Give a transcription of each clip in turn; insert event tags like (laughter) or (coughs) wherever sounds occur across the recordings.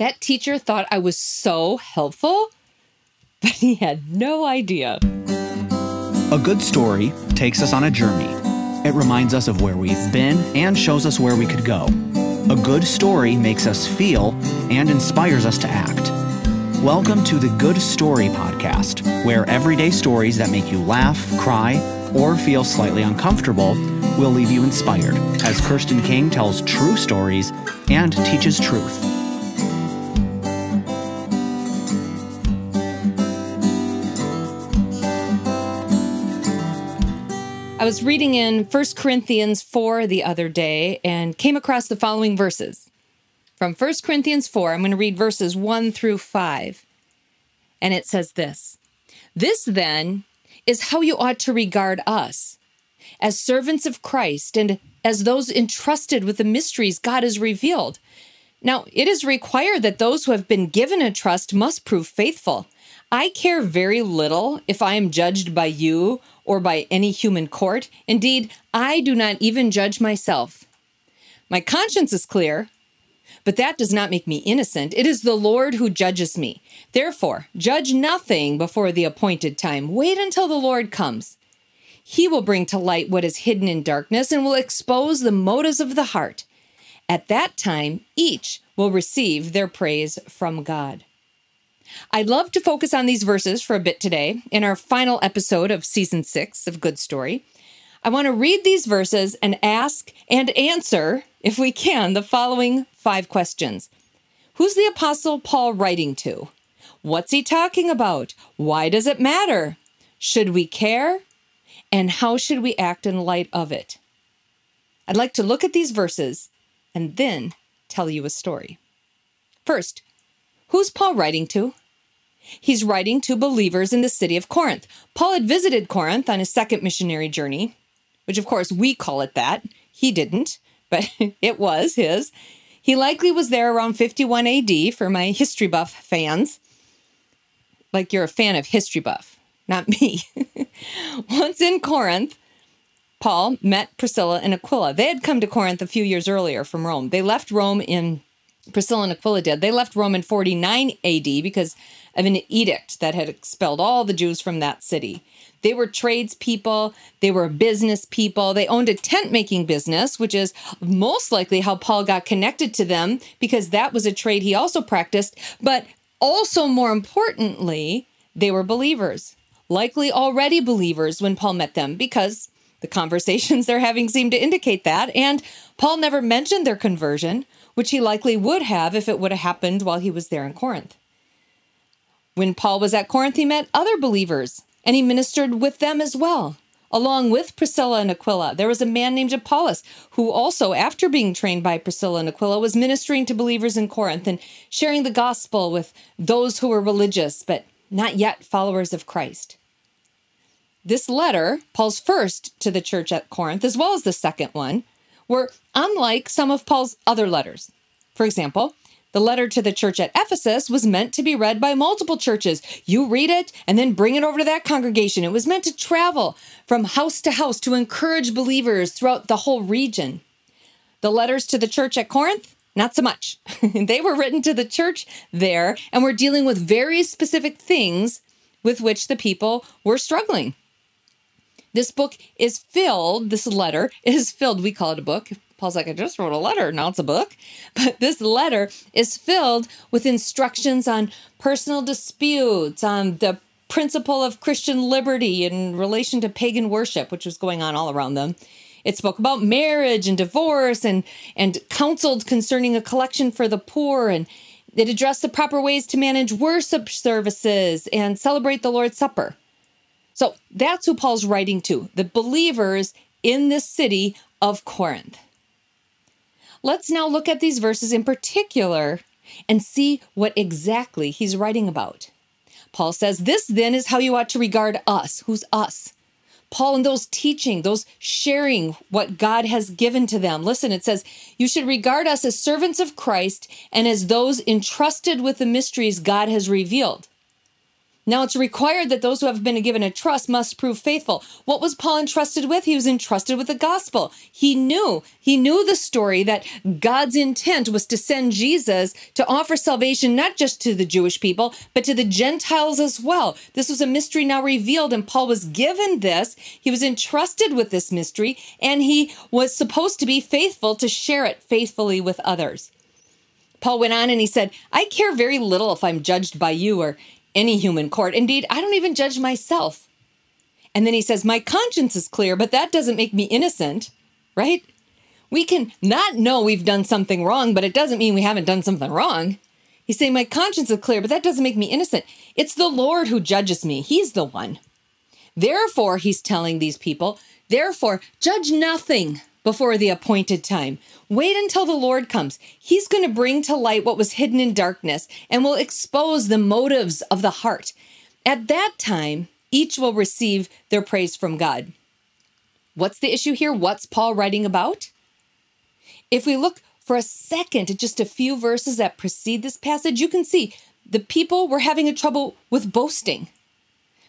That teacher thought I was so helpful, but he had no idea. A good story takes us on a journey. It reminds us of where we've been and shows us where we could go. A good story makes us feel and inspires us to act. Welcome to the Good Story Podcast, where everyday stories that make you laugh, cry, or feel slightly uncomfortable will leave you inspired as Kirsten King tells true stories and teaches truth. I was reading in 1 Corinthians 4 the other day and came across the following verses. From 1 Corinthians 4, I'm going to read verses 1 through 5. And it says this This then is how you ought to regard us as servants of Christ and as those entrusted with the mysteries God has revealed. Now, it is required that those who have been given a trust must prove faithful. I care very little if I am judged by you or by any human court. Indeed, I do not even judge myself. My conscience is clear, but that does not make me innocent. It is the Lord who judges me. Therefore, judge nothing before the appointed time. Wait until the Lord comes. He will bring to light what is hidden in darkness and will expose the motives of the heart. At that time, each will receive their praise from God. I'd love to focus on these verses for a bit today in our final episode of season six of Good Story. I want to read these verses and ask and answer, if we can, the following five questions Who's the Apostle Paul writing to? What's he talking about? Why does it matter? Should we care? And how should we act in light of it? I'd like to look at these verses and then tell you a story. First, who's Paul writing to? He's writing to believers in the city of Corinth. Paul had visited Corinth on his second missionary journey, which of course we call it that. He didn't, but (laughs) it was his. He likely was there around 51 AD for my history buff fans. Like you're a fan of history buff, not me. (laughs) Once in Corinth, Paul met Priscilla and Aquila. They had come to Corinth a few years earlier from Rome. They left Rome in Priscilla and Aquila did. They left Rome in 49 AD because of an edict that had expelled all the Jews from that city. They were tradespeople, they were business people, they owned a tent making business, which is most likely how Paul got connected to them because that was a trade he also practiced. But also, more importantly, they were believers, likely already believers when Paul met them because the conversations (laughs) they're having seem to indicate that. And Paul never mentioned their conversion, which he likely would have if it would have happened while he was there in Corinth. When Paul was at Corinth, he met other believers and he ministered with them as well. Along with Priscilla and Aquila, there was a man named Apollos who also, after being trained by Priscilla and Aquila, was ministering to believers in Corinth and sharing the gospel with those who were religious but not yet followers of Christ. This letter, Paul's first to the church at Corinth, as well as the second one, were unlike some of Paul's other letters. For example, the letter to the church at Ephesus was meant to be read by multiple churches. You read it and then bring it over to that congregation. It was meant to travel from house to house to encourage believers throughout the whole region. The letters to the church at Corinth, not so much. (laughs) they were written to the church there and were dealing with very specific things with which the people were struggling. This book is filled, this letter is filled, we call it a book, Paul's like, I just wrote a letter. Now it's a book. (laughs) But this letter is filled with instructions on personal disputes, on the principle of Christian liberty in relation to pagan worship, which was going on all around them. It spoke about marriage and divorce and, and counseled concerning a collection for the poor. And it addressed the proper ways to manage worship services and celebrate the Lord's Supper. So that's who Paul's writing to the believers in the city of Corinth. Let's now look at these verses in particular and see what exactly he's writing about. Paul says, This then is how you ought to regard us. Who's us? Paul and those teaching, those sharing what God has given to them. Listen, it says, You should regard us as servants of Christ and as those entrusted with the mysteries God has revealed. Now it's required that those who have been given a trust must prove faithful. What was Paul entrusted with? He was entrusted with the gospel. He knew, he knew the story that God's intent was to send Jesus to offer salvation not just to the Jewish people, but to the Gentiles as well. This was a mystery now revealed, and Paul was given this. He was entrusted with this mystery, and he was supposed to be faithful to share it faithfully with others. Paul went on and he said, I care very little if I'm judged by you or any human court. Indeed, I don't even judge myself. And then he says, My conscience is clear, but that doesn't make me innocent, right? We can not know we've done something wrong, but it doesn't mean we haven't done something wrong. He's saying, My conscience is clear, but that doesn't make me innocent. It's the Lord who judges me. He's the one. Therefore, he's telling these people, therefore, judge nothing before the appointed time. Wait until the Lord comes. He's going to bring to light what was hidden in darkness and will expose the motives of the heart. At that time, each will receive their praise from God. What's the issue here? What's Paul writing about? If we look for a second at just a few verses that precede this passage, you can see the people were having a trouble with boasting.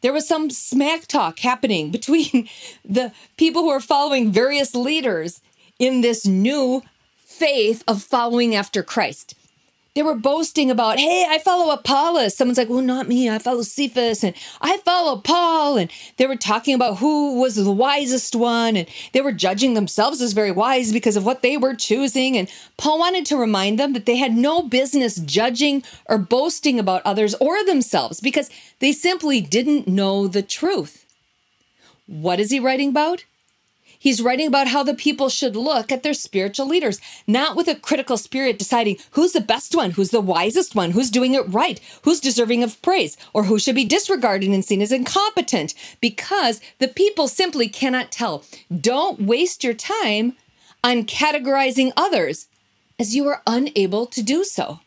There was some smack talk happening (laughs) between the people who are following various leaders in this new faith of following after Christ. They were boasting about, hey, I follow Apollos. Someone's like, well, not me. I follow Cephas and I follow Paul. And they were talking about who was the wisest one. And they were judging themselves as very wise because of what they were choosing. And Paul wanted to remind them that they had no business judging or boasting about others or themselves because they simply didn't know the truth. What is he writing about? He's writing about how the people should look at their spiritual leaders, not with a critical spirit deciding who's the best one, who's the wisest one, who's doing it right, who's deserving of praise, or who should be disregarded and seen as incompetent, because the people simply cannot tell. Don't waste your time on categorizing others as you are unable to do so.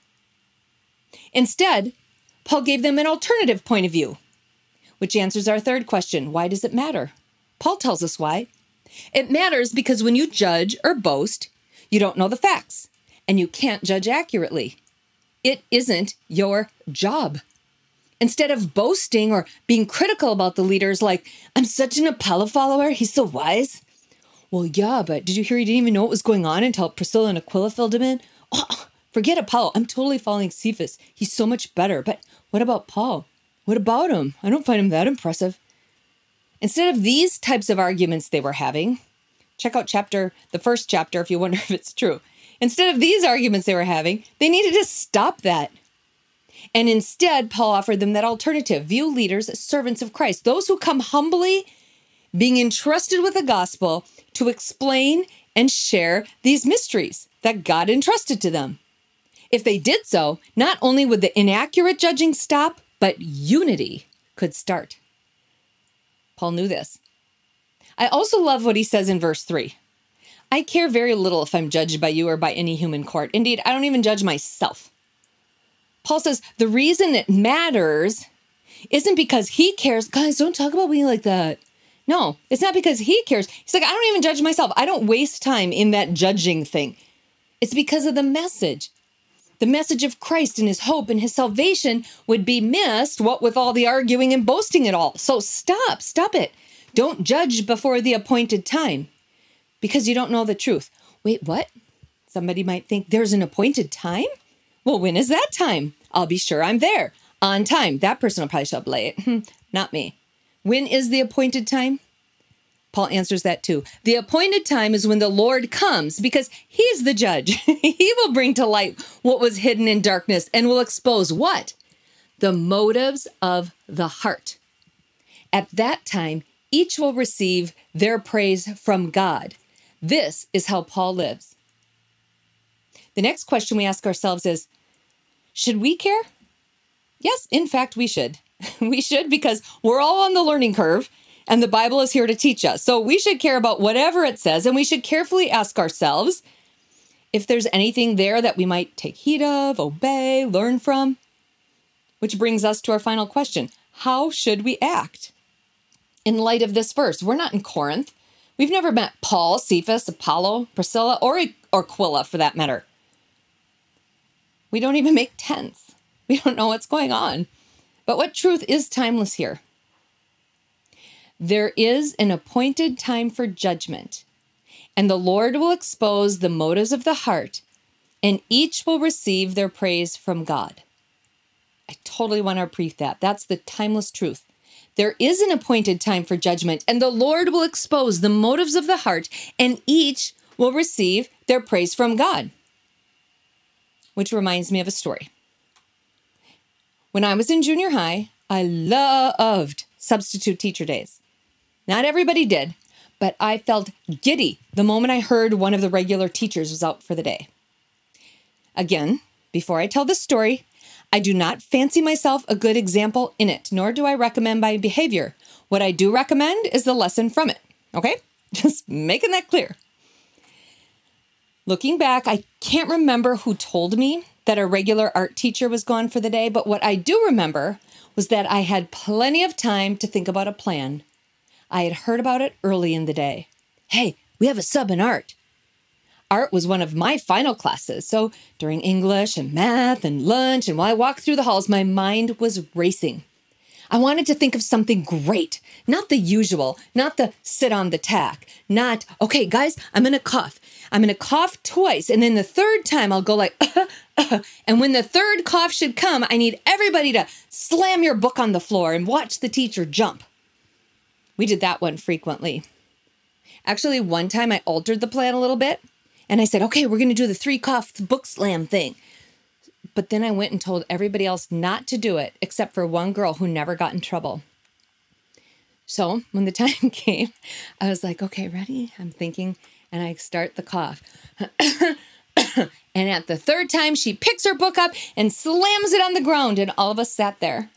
Instead, Paul gave them an alternative point of view, which answers our third question why does it matter? Paul tells us why. It matters because when you judge or boast, you don't know the facts and you can't judge accurately. It isn't your job. Instead of boasting or being critical about the leaders, like, I'm such an Apollo follower, he's so wise. Well, yeah, but did you hear he didn't even know what was going on until Priscilla and Aquila filled him in? (laughs) Oh, forget Apollo. I'm totally following Cephas. He's so much better. But what about Paul? What about him? I don't find him that impressive. Instead of these types of arguments they were having, check out chapter the first chapter if you wonder (laughs) if it's true. Instead of these arguments they were having, they needed to stop that. And instead, Paul offered them that alternative view leaders as servants of Christ, those who come humbly, being entrusted with the gospel to explain and share these mysteries that God entrusted to them. If they did so, not only would the inaccurate judging stop, but unity could start. Paul knew this. I also love what he says in verse 3. I care very little if I'm judged by you or by any human court. Indeed, I don't even judge myself. Paul says the reason it matters isn't because he cares. Guys, don't talk about me like that. No, it's not because he cares. He's like, I don't even judge myself. I don't waste time in that judging thing. It's because of the message. The message of Christ and his hope and his salvation would be missed, what with all the arguing and boasting it all. So stop, stop it. Don't judge before the appointed time because you don't know the truth. Wait, what? Somebody might think there's an appointed time? Well, when is that time? I'll be sure I'm there on time. That person will probably show up late. (laughs) Not me. When is the appointed time? Paul answers that too. The appointed time is when the Lord comes because he's the judge. (laughs) he will bring to light what was hidden in darkness and will expose what? The motives of the heart. At that time, each will receive their praise from God. This is how Paul lives. The next question we ask ourselves is Should we care? Yes, in fact, we should. (laughs) we should because we're all on the learning curve and the Bible is here to teach us. So we should care about whatever it says, and we should carefully ask ourselves if there's anything there that we might take heed of, obey, learn from. Which brings us to our final question How should we act? In light of this verse, we're not in Corinth. We've never met Paul, Cephas, Apollo, Priscilla, or Aquila for that matter. We don't even make tents. We don't know what's going on. But what truth is timeless here? There is an appointed time for judgment, and the Lord will expose the motives of the heart, and each will receive their praise from God. I totally want to repeat that. That's the timeless truth. There is an appointed time for judgment, and the Lord will expose the motives of the heart, and each will receive their praise from God. Which reminds me of a story. When I was in junior high, I loved substitute teacher days. Not everybody did, but I felt giddy the moment I heard one of the regular teachers was out for the day. Again, before I tell this story, I do not fancy myself a good example in it, nor do I recommend my behavior. What I do recommend is the lesson from it. Okay? (laughs) Just making that clear. Looking back, I can't remember who told me that a regular art teacher was gone for the day, but what I do remember was that I had plenty of time to think about a plan. I had heard about it early in the day. Hey, we have a sub in art. Art was one of my final classes, so during English and math and lunch, and while I walked through the halls, my mind was racing. I wanted to think of something great, not the usual, not the sit on the tack, not, okay, guys, I'm gonna cough. I'm gonna cough twice, and then the third time I'll go like, (laughs) uh, uh, and when the third cough should come, I need everybody to slam your book on the floor and watch the teacher jump. We did that one frequently. Actually, one time I altered the plan a little bit and I said, okay, we're gonna do the three cough book slam thing. But then I went and told everybody else not to do it, except for one girl who never got in trouble. So when the (laughs) time came, I was like, okay, ready? I'm thinking, and I start the cough. (coughs) and at the third time, she picks her book up and slams it on the ground, and all of us sat there.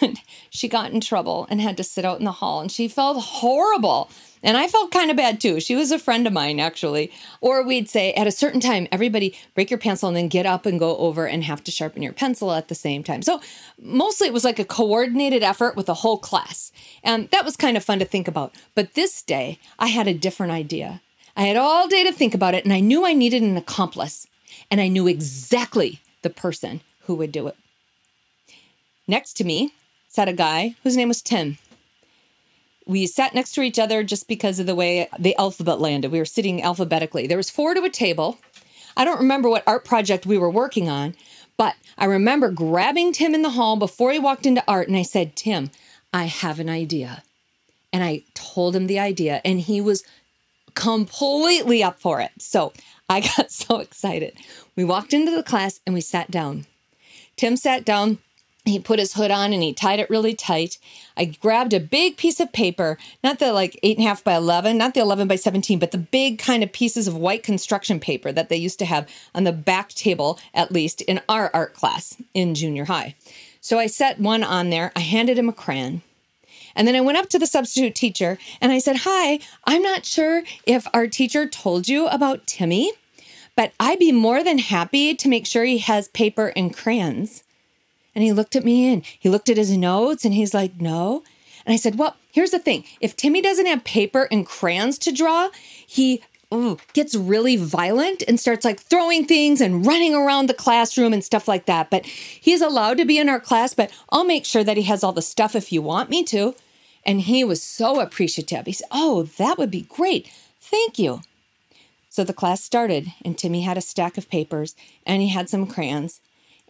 And she got in trouble and had to sit out in the hall, and she felt horrible. And I felt kind of bad too. She was a friend of mine, actually. Or we'd say at a certain time, everybody break your pencil and then get up and go over and have to sharpen your pencil at the same time. So mostly it was like a coordinated effort with the whole class. And that was kind of fun to think about. But this day, I had a different idea. I had all day to think about it, and I knew I needed an accomplice. And I knew exactly the person who would do it. Next to me sat a guy whose name was Tim we sat next to each other just because of the way the alphabet landed. We were sitting alphabetically. There was four to a table. I don't remember what art project we were working on, but I remember grabbing Tim in the hall before he walked into art and I said, "Tim, I have an idea." And I told him the idea and he was completely up for it. So, I (laughs) got so excited. We walked into the class and we sat down. Tim sat down he put his hood on and he tied it really tight. I grabbed a big piece of paper, not the like eight and a half by 11, not the 11 by 17, but the big kind of pieces of white construction paper that they used to have on the back table, at least in our art class in junior high. So I set one on there. I handed him a crayon. And then I went up to the substitute teacher and I said, Hi, I'm not sure if our teacher told you about Timmy, but I'd be more than happy to make sure he has paper and crayons. And he looked at me and he looked at his notes and he's like, no. And I said, well, here's the thing if Timmy doesn't have paper and crayons to draw, he ooh, gets really violent and starts like throwing things and running around the classroom and stuff like that. But he's allowed to be in our class, but I'll make sure that he has all the stuff if you want me to. And he was so appreciative. He said, Oh, that would be great. Thank you. So the class started, and Timmy had a stack of papers and he had some crayons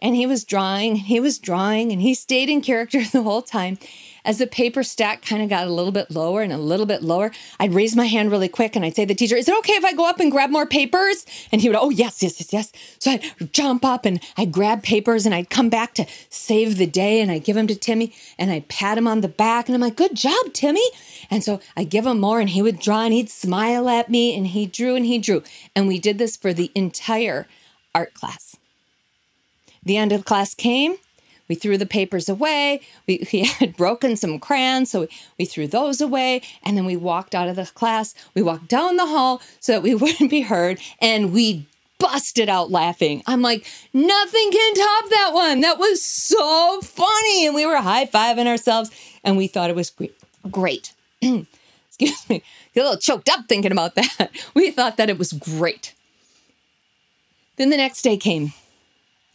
and he was drawing, and he was drawing, and he stayed in character (laughs) the whole time. As the paper stack kind of got a little bit lower and a little bit lower, I'd raise my hand really quick and I'd say to the teacher, Is it okay if I go up and grab more papers? And he would, Oh, yes, yes, yes, yes. So I'd jump up and I'd grab papers and I'd come back to save the day and I'd give them to Timmy and I'd pat him on the back and I'm like, Good job, Timmy. And so I'd give him more and he would draw and he'd smile at me and he drew and he drew. And we did this for the entire art class. The end of class came. We threw the papers away. We, (laughs) had broken some crayons, so we, we threw those away. And then we walked out of the class. We walked down the hall so that we (laughs) wouldn't be heard. And we busted out laughing. I'm like, nothing can top that one. That was so funny. And we were high fiving ourselves and we thought it was great. (clears throat) Excuse me. Get a little choked up thinking about that. (laughs) We thought that it was great. Then the next day came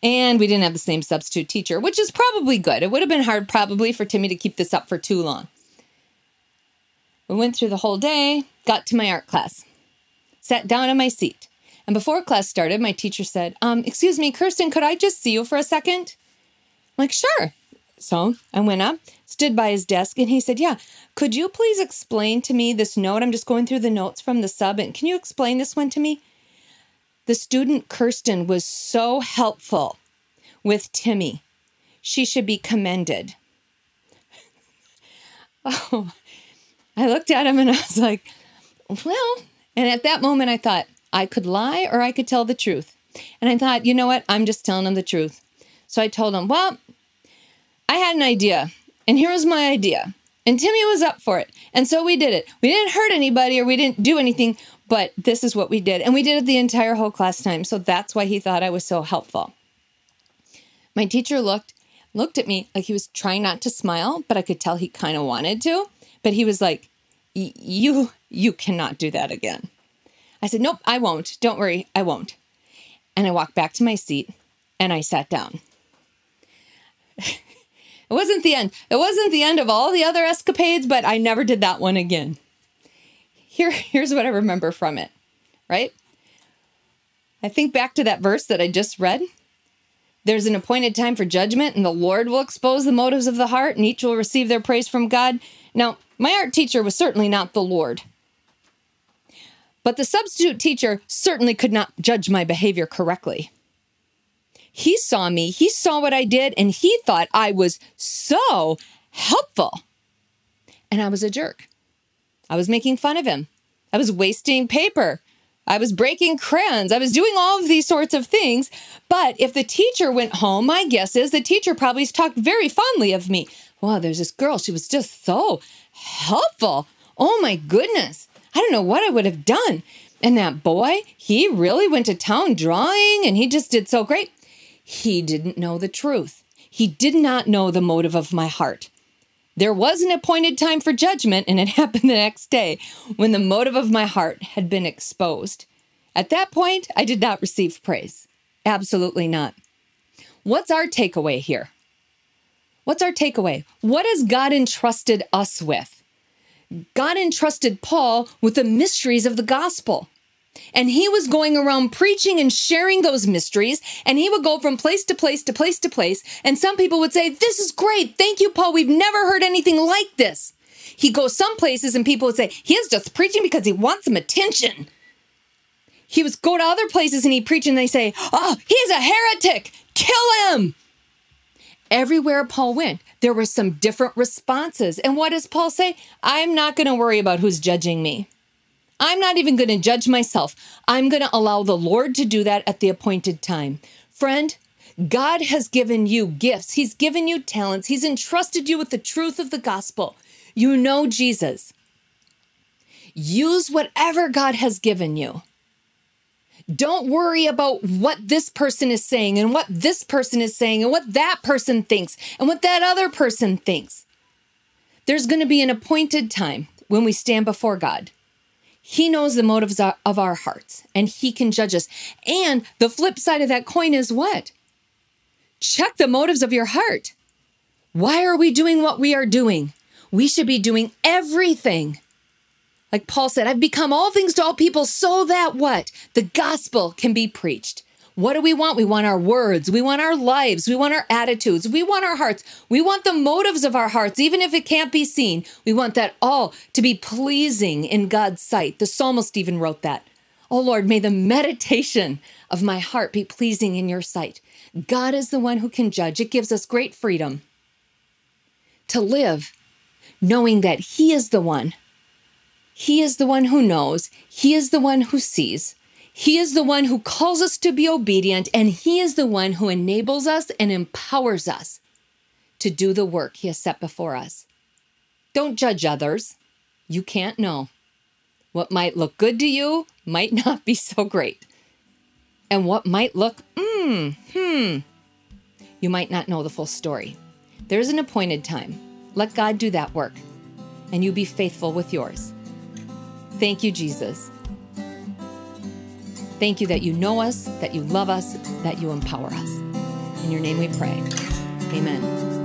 And we didn't have the same substitute teacher, which is probably good. It would have been hard, probably, for Timmy to keep this up for too long. We went through the whole day, got to my art class, sat down in my seat. And before class started, my teacher said, um, Excuse me, Kirsten, could I just see you for a second? I'm like, Sure. So I went up, stood by his desk, and he said, Yeah, could you please explain to me this note? I'm just going through the notes from the sub, and can you explain this one to me? The student Kirsten was so helpful with Timmy. She should be commended. (laughs) oh, I looked at him and I was like, well, and at that moment I thought I could lie or I could tell the truth. And I thought, you know what? I'm just telling him the truth. So I told him, well, I had an idea, and here was my idea. And Timmy was up for it. And so we did it. We didn't hurt anybody or we didn't do anything, but this is what we did. And we did it the entire whole class time. So that's why he thought I was so helpful. My teacher looked looked at me like he was trying not to smile, but I could tell he kind of wanted to. But he was like, "You you cannot do that again." I said, "Nope, I won't. Don't worry, I won't." And I walked back to my seat and I sat down. (laughs) it wasn't the end. It wasn't the end of all the other escapades, but I never did that one again. Here (laughs) here's what I remember from it, right? I think back to that verse that I just read there's an appointed time for judgment, and the Lord will expose the motives of the heart, and each will receive their praise from God. Now, my art teacher was certainly not the Lord. But the substitute teacher certainly could not judge my behavior correctly. He saw me, he saw what I did, and he thought I was so helpful. And I was a jerk. I was making fun of him. I was wasting paper. I was breaking crayons. I was doing all of these sorts of things. But if the teacher went home, my guess is the teacher probably talked very fondly of me. Wow, there's this girl. She was just so helpful. Oh my goodness. I don't know what I would have done. And that boy, he really went to town drawing and he just did so great. He didn't know the truth. He did not know the motive of my heart. There was an appointed time for judgment, and it (laughs) happened the next day when the motive of my heart had been exposed. At that point, I did not receive praise. Absolutely not. What's our takeaway here? What's our takeaway? What has God entrusted us with? God entrusted Paul with the mysteries of the gospel. And he was going around preaching and sharing those mysteries. And he would go from place to place to place to place. And some people would say, This is great. Thank you, Paul. We've never heard anything like this. He goes some places and people would say, He is just preaching because he wants some attention. He would go to other places and he preach and they say, Oh, he's a heretic. Kill him. Everywhere Paul went, there were some different responses. And what does Paul say? I'm not going to worry about who's judging me. I'm not even going to judge myself. I'm going to allow the Lord to do that at the appointed time. Friend, God has given you gifts, He's given you talents, He's entrusted you with the truth of the gospel. You know Jesus. Use whatever God has given you. Don't worry about what this person is saying and what this person is saying and what that person thinks and what that other person thinks. There's going to be an appointed time when we stand before God. He knows the motives of our hearts and he can judge us. And the flip side of that coin is what? Check the motives of your heart. Why are we doing what we are doing? We should be doing everything. Like Paul said, I've become all things to all people so that what? The gospel can be preached. What do we want? We want our words. We want our lives. We want our attitudes. We want our hearts. We want the motives of our hearts, even if it can't be seen. We want that all to be pleasing in God's sight. The psalmist even wrote that. Oh Lord, may the meditation of my heart be pleasing in your sight. God is the one who can judge. It gives us great freedom to live knowing that He is the one. He is the one who knows. He is the one who sees. He is the one who calls us to be obedient, and He is the one who enables us and empowers us to do the work He has set before us. Don't judge others. You can't know. What might look good to you might (laughs) not be so great. And what might look, hmm, hmm, you might not know the full story. There's an appointed time. Let God do that work, and you be faithful with yours. Thank you, Jesus. Thank you that you know us, that you love us, that you empower us. In your name we pray. Amen.